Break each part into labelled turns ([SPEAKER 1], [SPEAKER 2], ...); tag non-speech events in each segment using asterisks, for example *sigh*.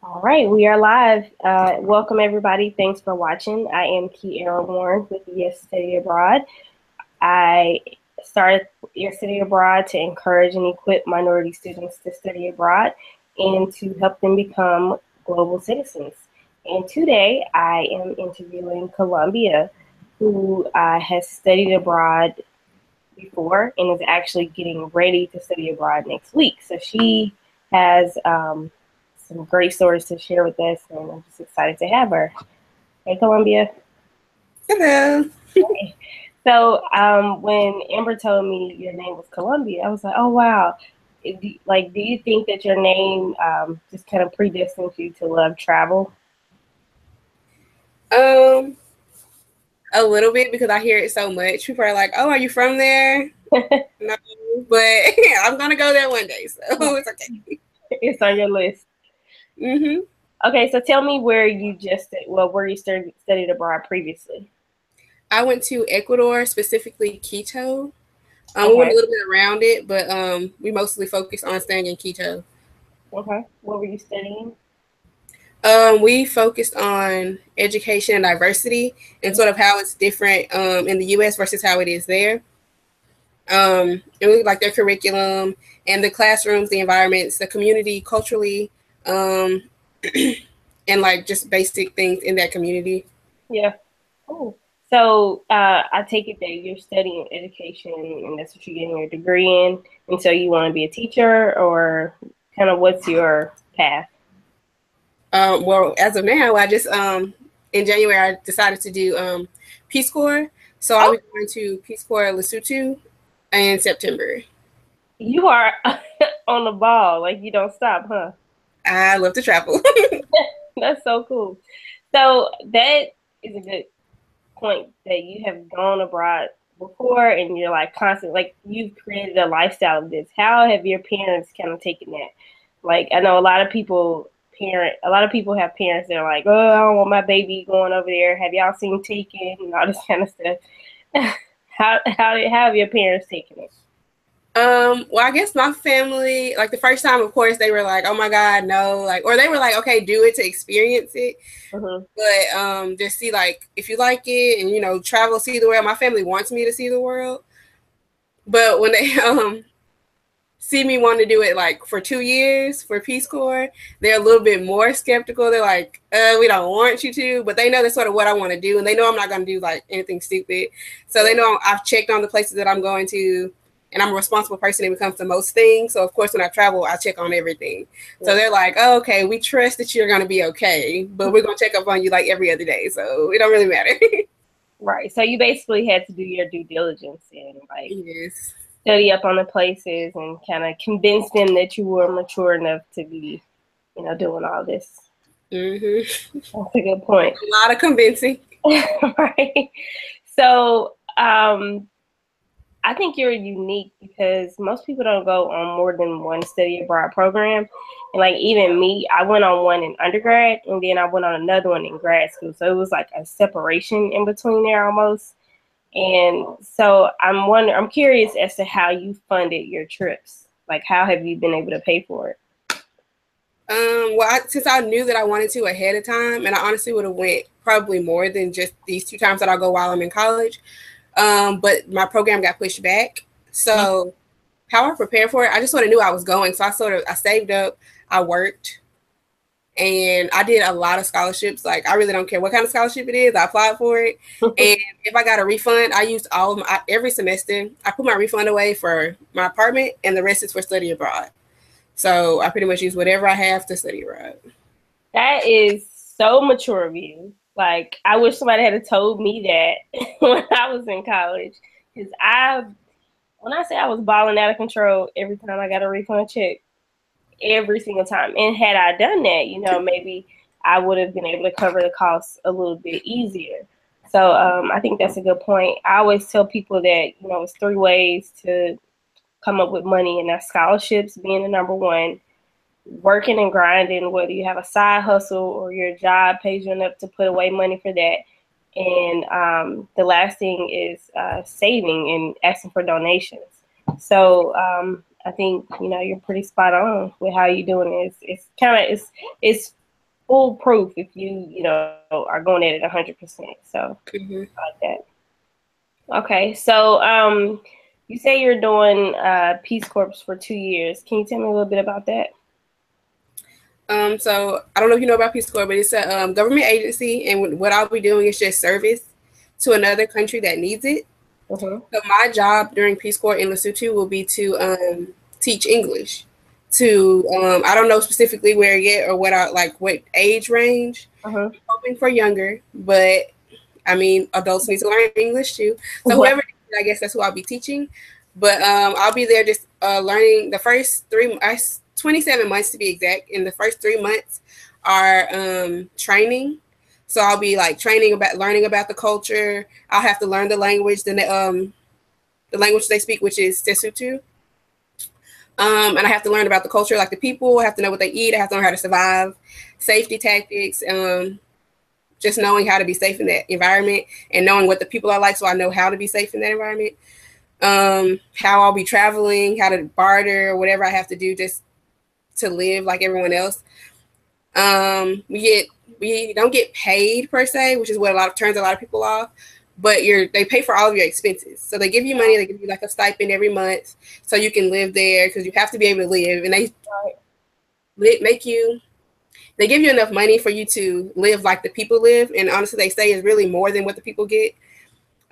[SPEAKER 1] All right, we are live. Uh, welcome, everybody. Thanks for watching. I am Kiera Warren with Yes Study Abroad. I started Yes Study Abroad to encourage and equip minority students to study abroad and to help them become global citizens. And today I am interviewing Columbia, who uh, has studied abroad before and is actually getting ready to study abroad next week. So she has um, some great stories to share with us, and I'm just excited to have her. Hey, Columbia.
[SPEAKER 2] Hello.
[SPEAKER 1] Hey. So um, when Amber told me your name was Columbia, I was like, oh wow. Like, do you think that your name um, just kind of predestined you to love travel?
[SPEAKER 2] Um, a little bit because I hear it so much. People are like, "Oh, are you from there?" *laughs* no, but *laughs* I'm gonna go there one day, so *laughs* it's okay.
[SPEAKER 1] It's on your list.
[SPEAKER 2] Mm-hmm.
[SPEAKER 1] Okay, so tell me where you just well, where you studied abroad previously.
[SPEAKER 2] I went to Ecuador, specifically Quito. Um, okay. We went a little bit around it, but um, we mostly focused on staying in Quito.
[SPEAKER 1] Okay. What were you studying?
[SPEAKER 2] Um, we focused on education and diversity and sort of how it's different um, in the U.S. versus how it is there. Um, and we like their curriculum and the classrooms, the environments, the community, culturally, um, *clears throat* and like just basic things in that community.
[SPEAKER 1] Yeah. Cool. So uh, I take it that you're studying education and that's what you're getting your degree in. And so you want to be a teacher or kind of what's your path?
[SPEAKER 2] Um, well, as of now, I just um, in January I decided to do um, Peace Corps. So oh. I'll be going to Peace Corps Lesotho in September.
[SPEAKER 1] You are *laughs* on the ball, like you don't stop, huh?
[SPEAKER 2] I love to travel. *laughs*
[SPEAKER 1] That's so cool. So that is a good point that you have gone abroad before and you're like constant like you've created a lifestyle of this. How have your parents kind of taken that? Like I know a lot of people parent a lot of people have parents that are like, Oh, I don't want my baby going over there. Have y'all seen Taken and all this kind of stuff? *laughs* how how how have your parents taken it?
[SPEAKER 2] Um, well, I guess my family, like the first time, of course, they were like, "Oh my God, no!" Like, or they were like, "Okay, do it to experience it." Mm-hmm. But um, just see like if you like it, and you know, travel, see the world. My family wants me to see the world, but when they *laughs* um see me want to do it like for two years for Peace Corps, they're a little bit more skeptical. They're like, uh, we don't want you to, but they know that's sort of what I want to do. And they know I'm not going to do like anything stupid. So they know I've checked on the places that I'm going to and I'm a responsible person when it comes to most things. So of course, when I travel, I check on everything. So they're like, oh, okay, we trust that you're going to be okay, but we're going to check up on you like every other day. So it don't really matter. *laughs*
[SPEAKER 1] right. So you basically had to do your due diligence and like
[SPEAKER 2] yes.
[SPEAKER 1] study up on the places and kind of convince them that you were mature enough to be, you know, doing all this.
[SPEAKER 2] Mm-hmm.
[SPEAKER 1] That's a good point.
[SPEAKER 2] A lot of convincing. *laughs*
[SPEAKER 1] right. So, um, I think you're unique because most people don't go on more than one study abroad program. And like even me, I went on one in undergrad and then I went on another one in grad school. So it was like a separation in between there almost. And so I'm wondering, I'm curious as to how you funded your trips. Like how have you been able to pay for it?
[SPEAKER 2] Um, well, I, since I knew that I wanted to ahead of time, and I honestly would have went probably more than just these two times that I'll go while I'm in college. Um, but my program got pushed back. So how I prepared for it, I just sort of knew I was going. So I sort of I saved up, I worked, and I did a lot of scholarships. Like I really don't care what kind of scholarship it is. I applied for it, *laughs* and if I got a refund, I used all of my every semester. I put my refund away for my apartment, and the rest is for study abroad. So I pretty much use whatever I have to study abroad.
[SPEAKER 1] That is so mature of you. Like I wish somebody had told me that *laughs* when I was in college, because I, when I say I was balling out of control every time I got a refund check, every single time. And had I done that, you know, maybe I would have been able to cover the costs a little bit easier. So um, I think that's a good point. I always tell people that you know it's three ways to come up with money, and that's scholarships being the number one working and grinding, whether you have a side hustle or your job pays you enough to put away money for that. And um, the last thing is uh, saving and asking for donations. So um, I think you know you're pretty spot on with how you're doing it. It's, it's kind of it's it's foolproof if you you know are going at it 100 percent so mm-hmm. like that okay so um you say you're doing uh peace corps for two years can you tell me a little bit about that
[SPEAKER 2] um so i don't know if you know about peace corps but it's a um, government agency and what i'll be doing is just service to another country that needs it mm-hmm. so my job during peace corps in lesotho will be to um teach english to um, I don't know specifically where yet or what I like what age range. Uh-huh. hoping for younger, but I mean adults need to learn English too. So whoever I guess that's who I'll be teaching. But um, I'll be there just uh, learning the first three, uh, 27 months to be exact. In the first three months are um, training. So I'll be like training about learning about the culture. I'll have to learn the language, the um, the language they speak, which is Sesotho. Um, and I have to learn about the culture, like the people. I have to know what they eat. I have to learn how to survive, safety tactics, um, just knowing how to be safe in that environment and knowing what the people are like, so I know how to be safe in that environment. Um, how I'll be traveling, how to barter, or whatever I have to do just to live like everyone else. Um, we get we don't get paid per se, which is what a lot of turns a lot of people off but you're they pay for all of your expenses. So they give you money, they give you like a stipend every month so you can live there because you have to be able to live and they make you they give you enough money for you to live like the people live and honestly they say is really more than what the people get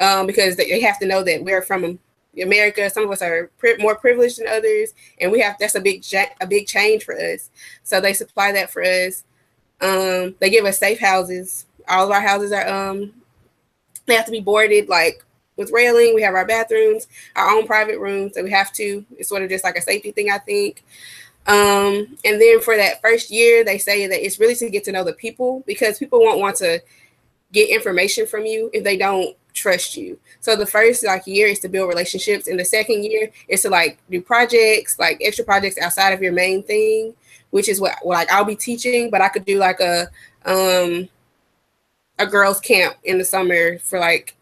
[SPEAKER 2] um, because they have to know that we're from America. Some of us are pri- more privileged than others, and we have that's a big a big change for us. So they supply that for us. Um, they give us safe houses. All of our houses are um, they have to be boarded like with railing. We have our bathrooms, our own private rooms that we have to. It's sort of just like a safety thing, I think. Um, and then for that first year, they say that it's really to get to know the people because people won't want to get information from you if they don't trust you. So the first like year is to build relationships, and the second year is to like do projects, like extra projects outside of your main thing, which is what like I'll be teaching, but I could do like a um a girls' camp in the summer for like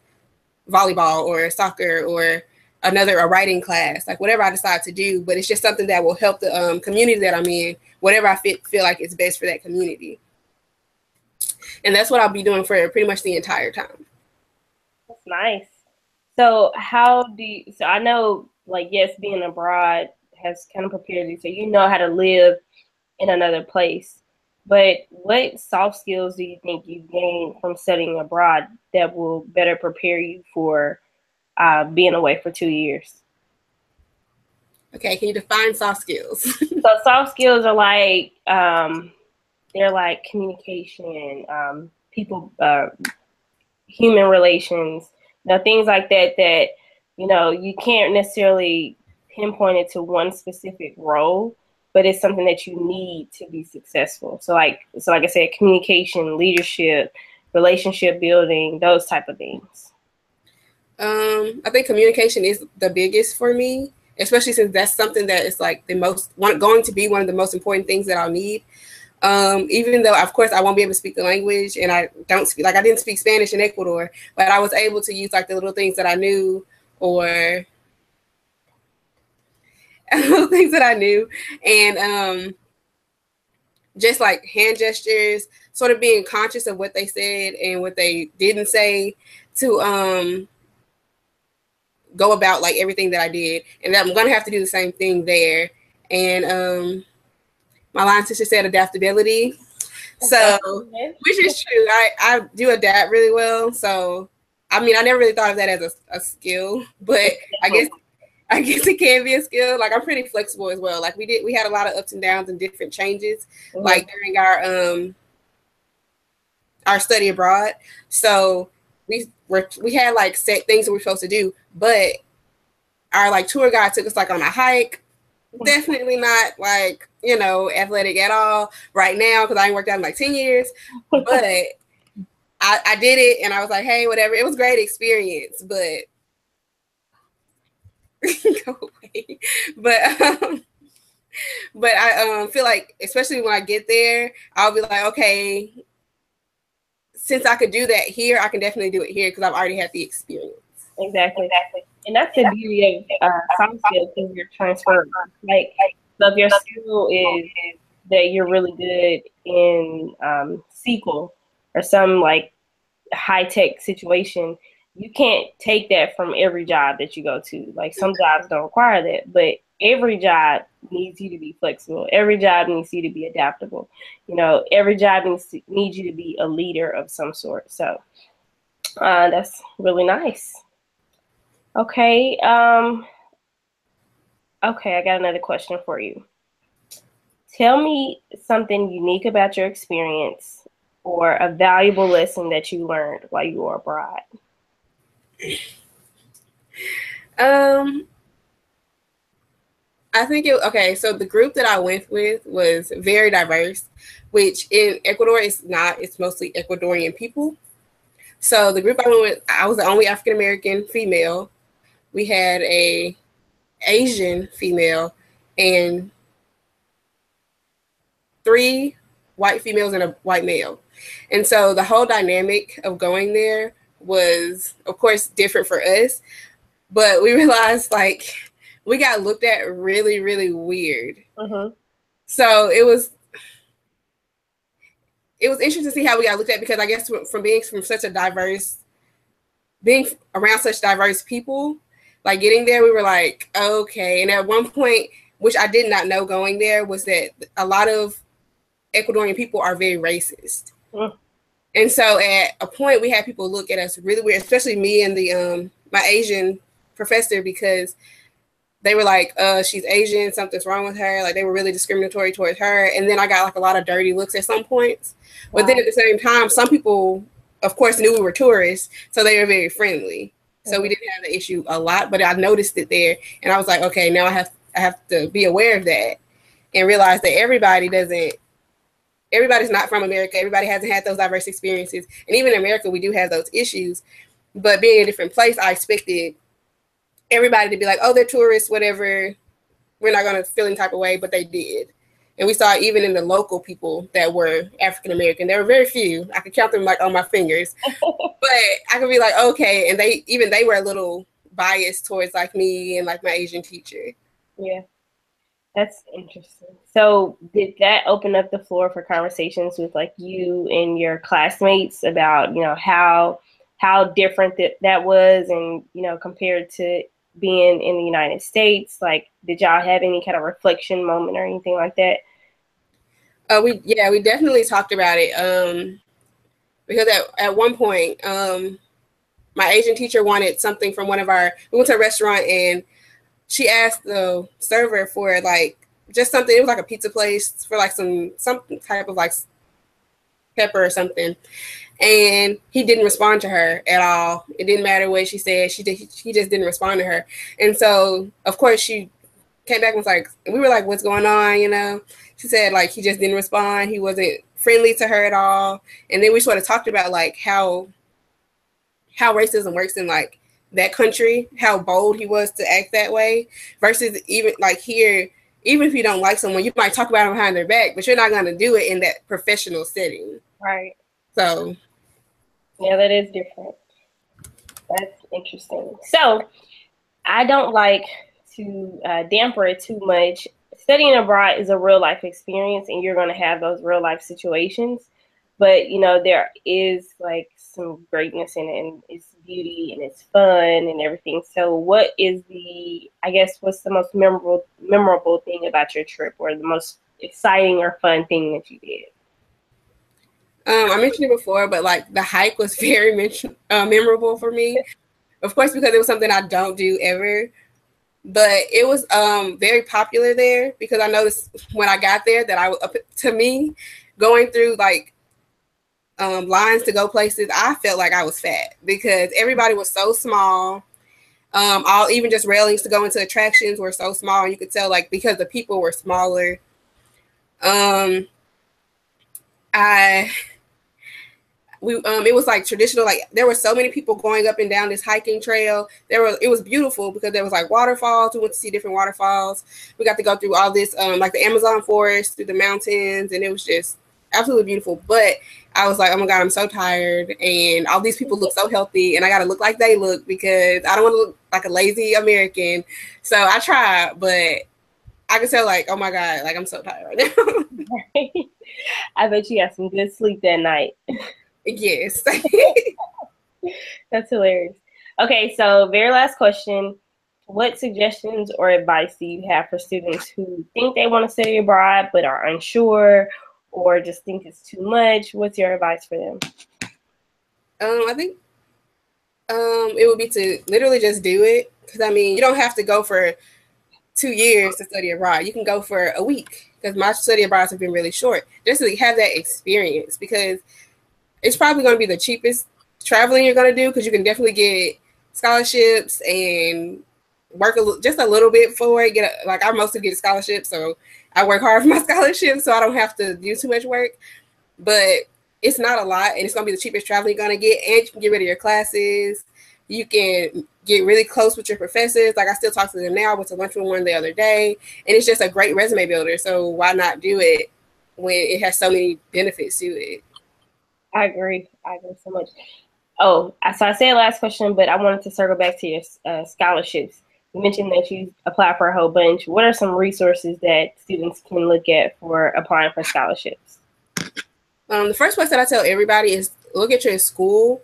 [SPEAKER 2] volleyball or soccer or another a writing class, like whatever I decide to do. But it's just something that will help the um, community that I'm in, whatever I fit, feel like is best for that community. And that's what I'll be doing for pretty much the entire time.
[SPEAKER 1] Nice. So how do you, so I know like yes, being abroad has kind of prepared you so you know how to live in another place. But what soft skills do you think you gain from studying abroad that will better prepare you for uh, being away for two years?
[SPEAKER 2] Okay, can you define soft skills? *laughs*
[SPEAKER 1] so soft skills are like um, they're like communication, um, people, uh, human relations, know, things like that. That you know you can't necessarily pinpoint it to one specific role, but it's something that you need to be successful. So like so like I said, communication, leadership, relationship building, those type of things.
[SPEAKER 2] Um, I think communication is the biggest for me, especially since that's something that is like the most one, going to be one of the most important things that I'll need. Um, even though of course I won't be able to speak the language and I don't speak like I didn't speak Spanish in Ecuador, but I was able to use like the little things that I knew or *laughs* things that I knew, and um, just like hand gestures, sort of being conscious of what they said and what they didn't say to um go about like everything that I did, and I'm gonna have to do the same thing there. And um, my line sister said adaptability, so which is true. I I do adapt really well. So I mean, I never really thought of that as a, a skill, but I guess I guess it can be a skill. Like I'm pretty flexible as well. Like we did, we had a lot of ups and downs and different changes, mm-hmm. like during our um our study abroad. So we were we had like set things that we are supposed to do, but our like tour guide took us like on a hike. Mm-hmm. Definitely not like you know athletic at all right now because I ain't worked out in like ten years, but I, I did it and I was like, hey, whatever. It was great experience, but *laughs* go away. But um, but I um, feel like, especially when I get there, I'll be like, okay, since I could do that here, I can definitely do it here because I've already had the experience.
[SPEAKER 1] Exactly, exactly. And that's the beauty of uh, soft skills because you're transferable. Like, so if your skill is that you're really good in um, SQL or some like high tech situation, you can't take that from every job that you go to. Like some jobs don't require that, but every job needs you to be flexible. Every job needs you to be adaptable. You know, every job needs to, needs you to be a leader of some sort. So uh, that's really nice. Okay. Um, okay, I got another question for you. Tell me something unique about your experience or a valuable lesson that you learned while you were abroad.
[SPEAKER 2] Um, I think it okay. So the group that I went with was very diverse, which in Ecuador is not. It's mostly Ecuadorian people. So the group I went with, I was the only African American female. We had a Asian female and three white females and a white male. And so the whole dynamic of going there was, of course, different for us. But we *laughs* realized like we got looked at really, really weird. Uh-huh. So it was it was interesting to see how we got looked at because I guess from being from such a diverse, being around such diverse people, like getting there, we were like, okay. And at one point, which I did not know going there, was that a lot of Ecuadorian people are very racist. Mm. And so at a point, we had people look at us really weird, especially me and the um my Asian professor because they were like, uh, she's Asian, something's wrong with her. Like they were really discriminatory towards her. And then I got like a lot of dirty looks at some points. Wow. But then at the same time, some people, of course, knew we were tourists, so they were very friendly. So we didn't have the issue a lot, but I noticed it there, and I was like, okay, now I have I have to be aware of that and realize that everybody doesn't. Everybody's not from America. Everybody hasn't had those diverse experiences, and even in America, we do have those issues. But being in a different place, I expected everybody to be like, "Oh, they're tourists, whatever." We're not to feel any type of way, but they did. And we saw even in the local people that were African American, there were very few. I could count them like on my fingers. *laughs* but I could be like, okay, and they even they were a little biased towards like me and like my Asian teacher.
[SPEAKER 1] Yeah. That's interesting. So, did that open up the floor for conversations with like you and your classmates about, you know, how how different that that was and, you know, compared to being in the United States? Like, did y'all have any kind of reflection moment or anything like that?
[SPEAKER 2] Uh, we yeah, we definitely talked about it. Um, because at, at one point, um, my Asian teacher wanted something from one of our. We went to a restaurant and she asked the server for like just something. It was like a pizza place for like some some type of like pepper or something and he didn't respond to her at all. It didn't matter what she said. She did, he just didn't respond to her. And so, of course, she came back and was like, we were like, what's going on? You know, she said like he just didn't respond. He wasn't friendly to her at all. And then we sort of talked about like how how racism works in like that country, how bold he was to act that way versus even like here. Even if you don't like someone, you might talk about them behind their back, but you're not going to do it in that professional setting.
[SPEAKER 1] Right.
[SPEAKER 2] So
[SPEAKER 1] yeah, that is different. That's interesting. So I don't like to uh, damper it too much. Studying abroad is a real life experience, and you're going to have those real life situations. But you know, there is like some greatness in it, and it's beauty, and it's fun, and everything. So, what is the? I guess what's the most memorable memorable thing about your trip, or the most exciting or fun thing that you did?
[SPEAKER 2] Um, I mentioned it before, but like the hike was *laughs* very uh, memorable for me. Of course, because it was something I don't do ever. But it was um, very popular there because I noticed when I got there that I to me going through like um, lines to go places, I felt like I was fat because everybody was so small. Um, all even just railings to go into attractions were so small, and you could tell like because the people were smaller. Um, I we um it was like traditional like there were so many people going up and down this hiking trail. There was it was beautiful because there was like waterfalls. We went to see different waterfalls. We got to go through all this um like the amazon forest through the mountains and it was just absolutely beautiful. But i was like oh my god i'm so tired and all these people look so healthy and i gotta look like they look because i don't want to look like a lazy american. So i tried but I can tell like, oh my god, like I'm so tired right now. *laughs* *laughs*
[SPEAKER 1] I bet you got some good sleep that night.
[SPEAKER 2] Yes. *laughs*
[SPEAKER 1] That's hilarious. Okay, so very last question. What suggestions or advice do you have for students who think they want to study abroad but are unsure or just think it's too much? What's your advice for them?
[SPEAKER 2] Um, I think um, it would be to literally just do it. Because I mean, you don't have to go for two years to study abroad. You can go for a week because my study abroad have been really short. Just to have that experience because it's probably going to be the cheapest traveling you're going to do because you can definitely get scholarships and work a, just a little bit for it. Get a, like I mostly get a scholarship, so I work hard for my *laughs* scholarship, so I don't have to do too much work. But it's not a lot, and it's gonna be the cheapest travel you're gonna get, and you can get rid of your classes. You can get really close with your professors. Like I still talk to them now. I went to lunch with one the other day, and it's just a great resume builder. So why not do it when it has so many benefits to it?
[SPEAKER 1] I agree. I agree so much. Oh, so I said last question, but I wanted to circle back to your uh, scholarships. You mentioned that you applied for a whole bunch. What are some resources that students can look at for applying for scholarships?
[SPEAKER 2] Um, the first place that I tell everybody is look at your school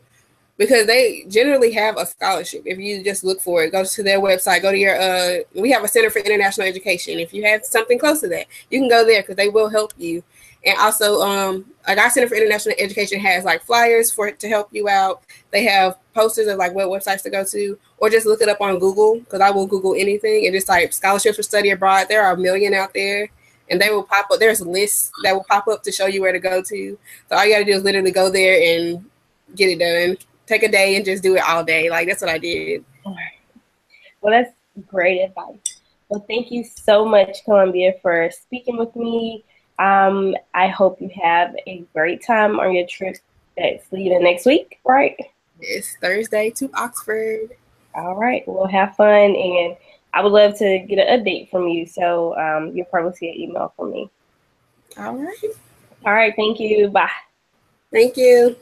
[SPEAKER 2] because they generally have a scholarship. If you just look for it, go to their website, go to your. Uh, we have a Center for International Education. If you have something close to that, you can go there because they will help you. And also, um, like our Center for International Education has like flyers for to help you out. They have posters of like what websites to go to, or just look it up on Google because I will Google anything and just like scholarships for study abroad. There are a million out there and they will pop up. There's lists that will pop up to show you where to go to. So all you got to do is literally go there and get it done. Take a day and just do it all day. Like that's what I did.
[SPEAKER 1] Well, that's great advice. Well, thank you so much, Columbia, for speaking with me. Um, I hope you have a great time on your trip that's leaving next week, right?
[SPEAKER 2] It's Thursday to Oxford.
[SPEAKER 1] All right. We'll have fun and I would love to get an update from you. So um, you'll probably see an email from me.
[SPEAKER 2] All right.
[SPEAKER 1] All right. Thank you. Bye.
[SPEAKER 2] Thank you.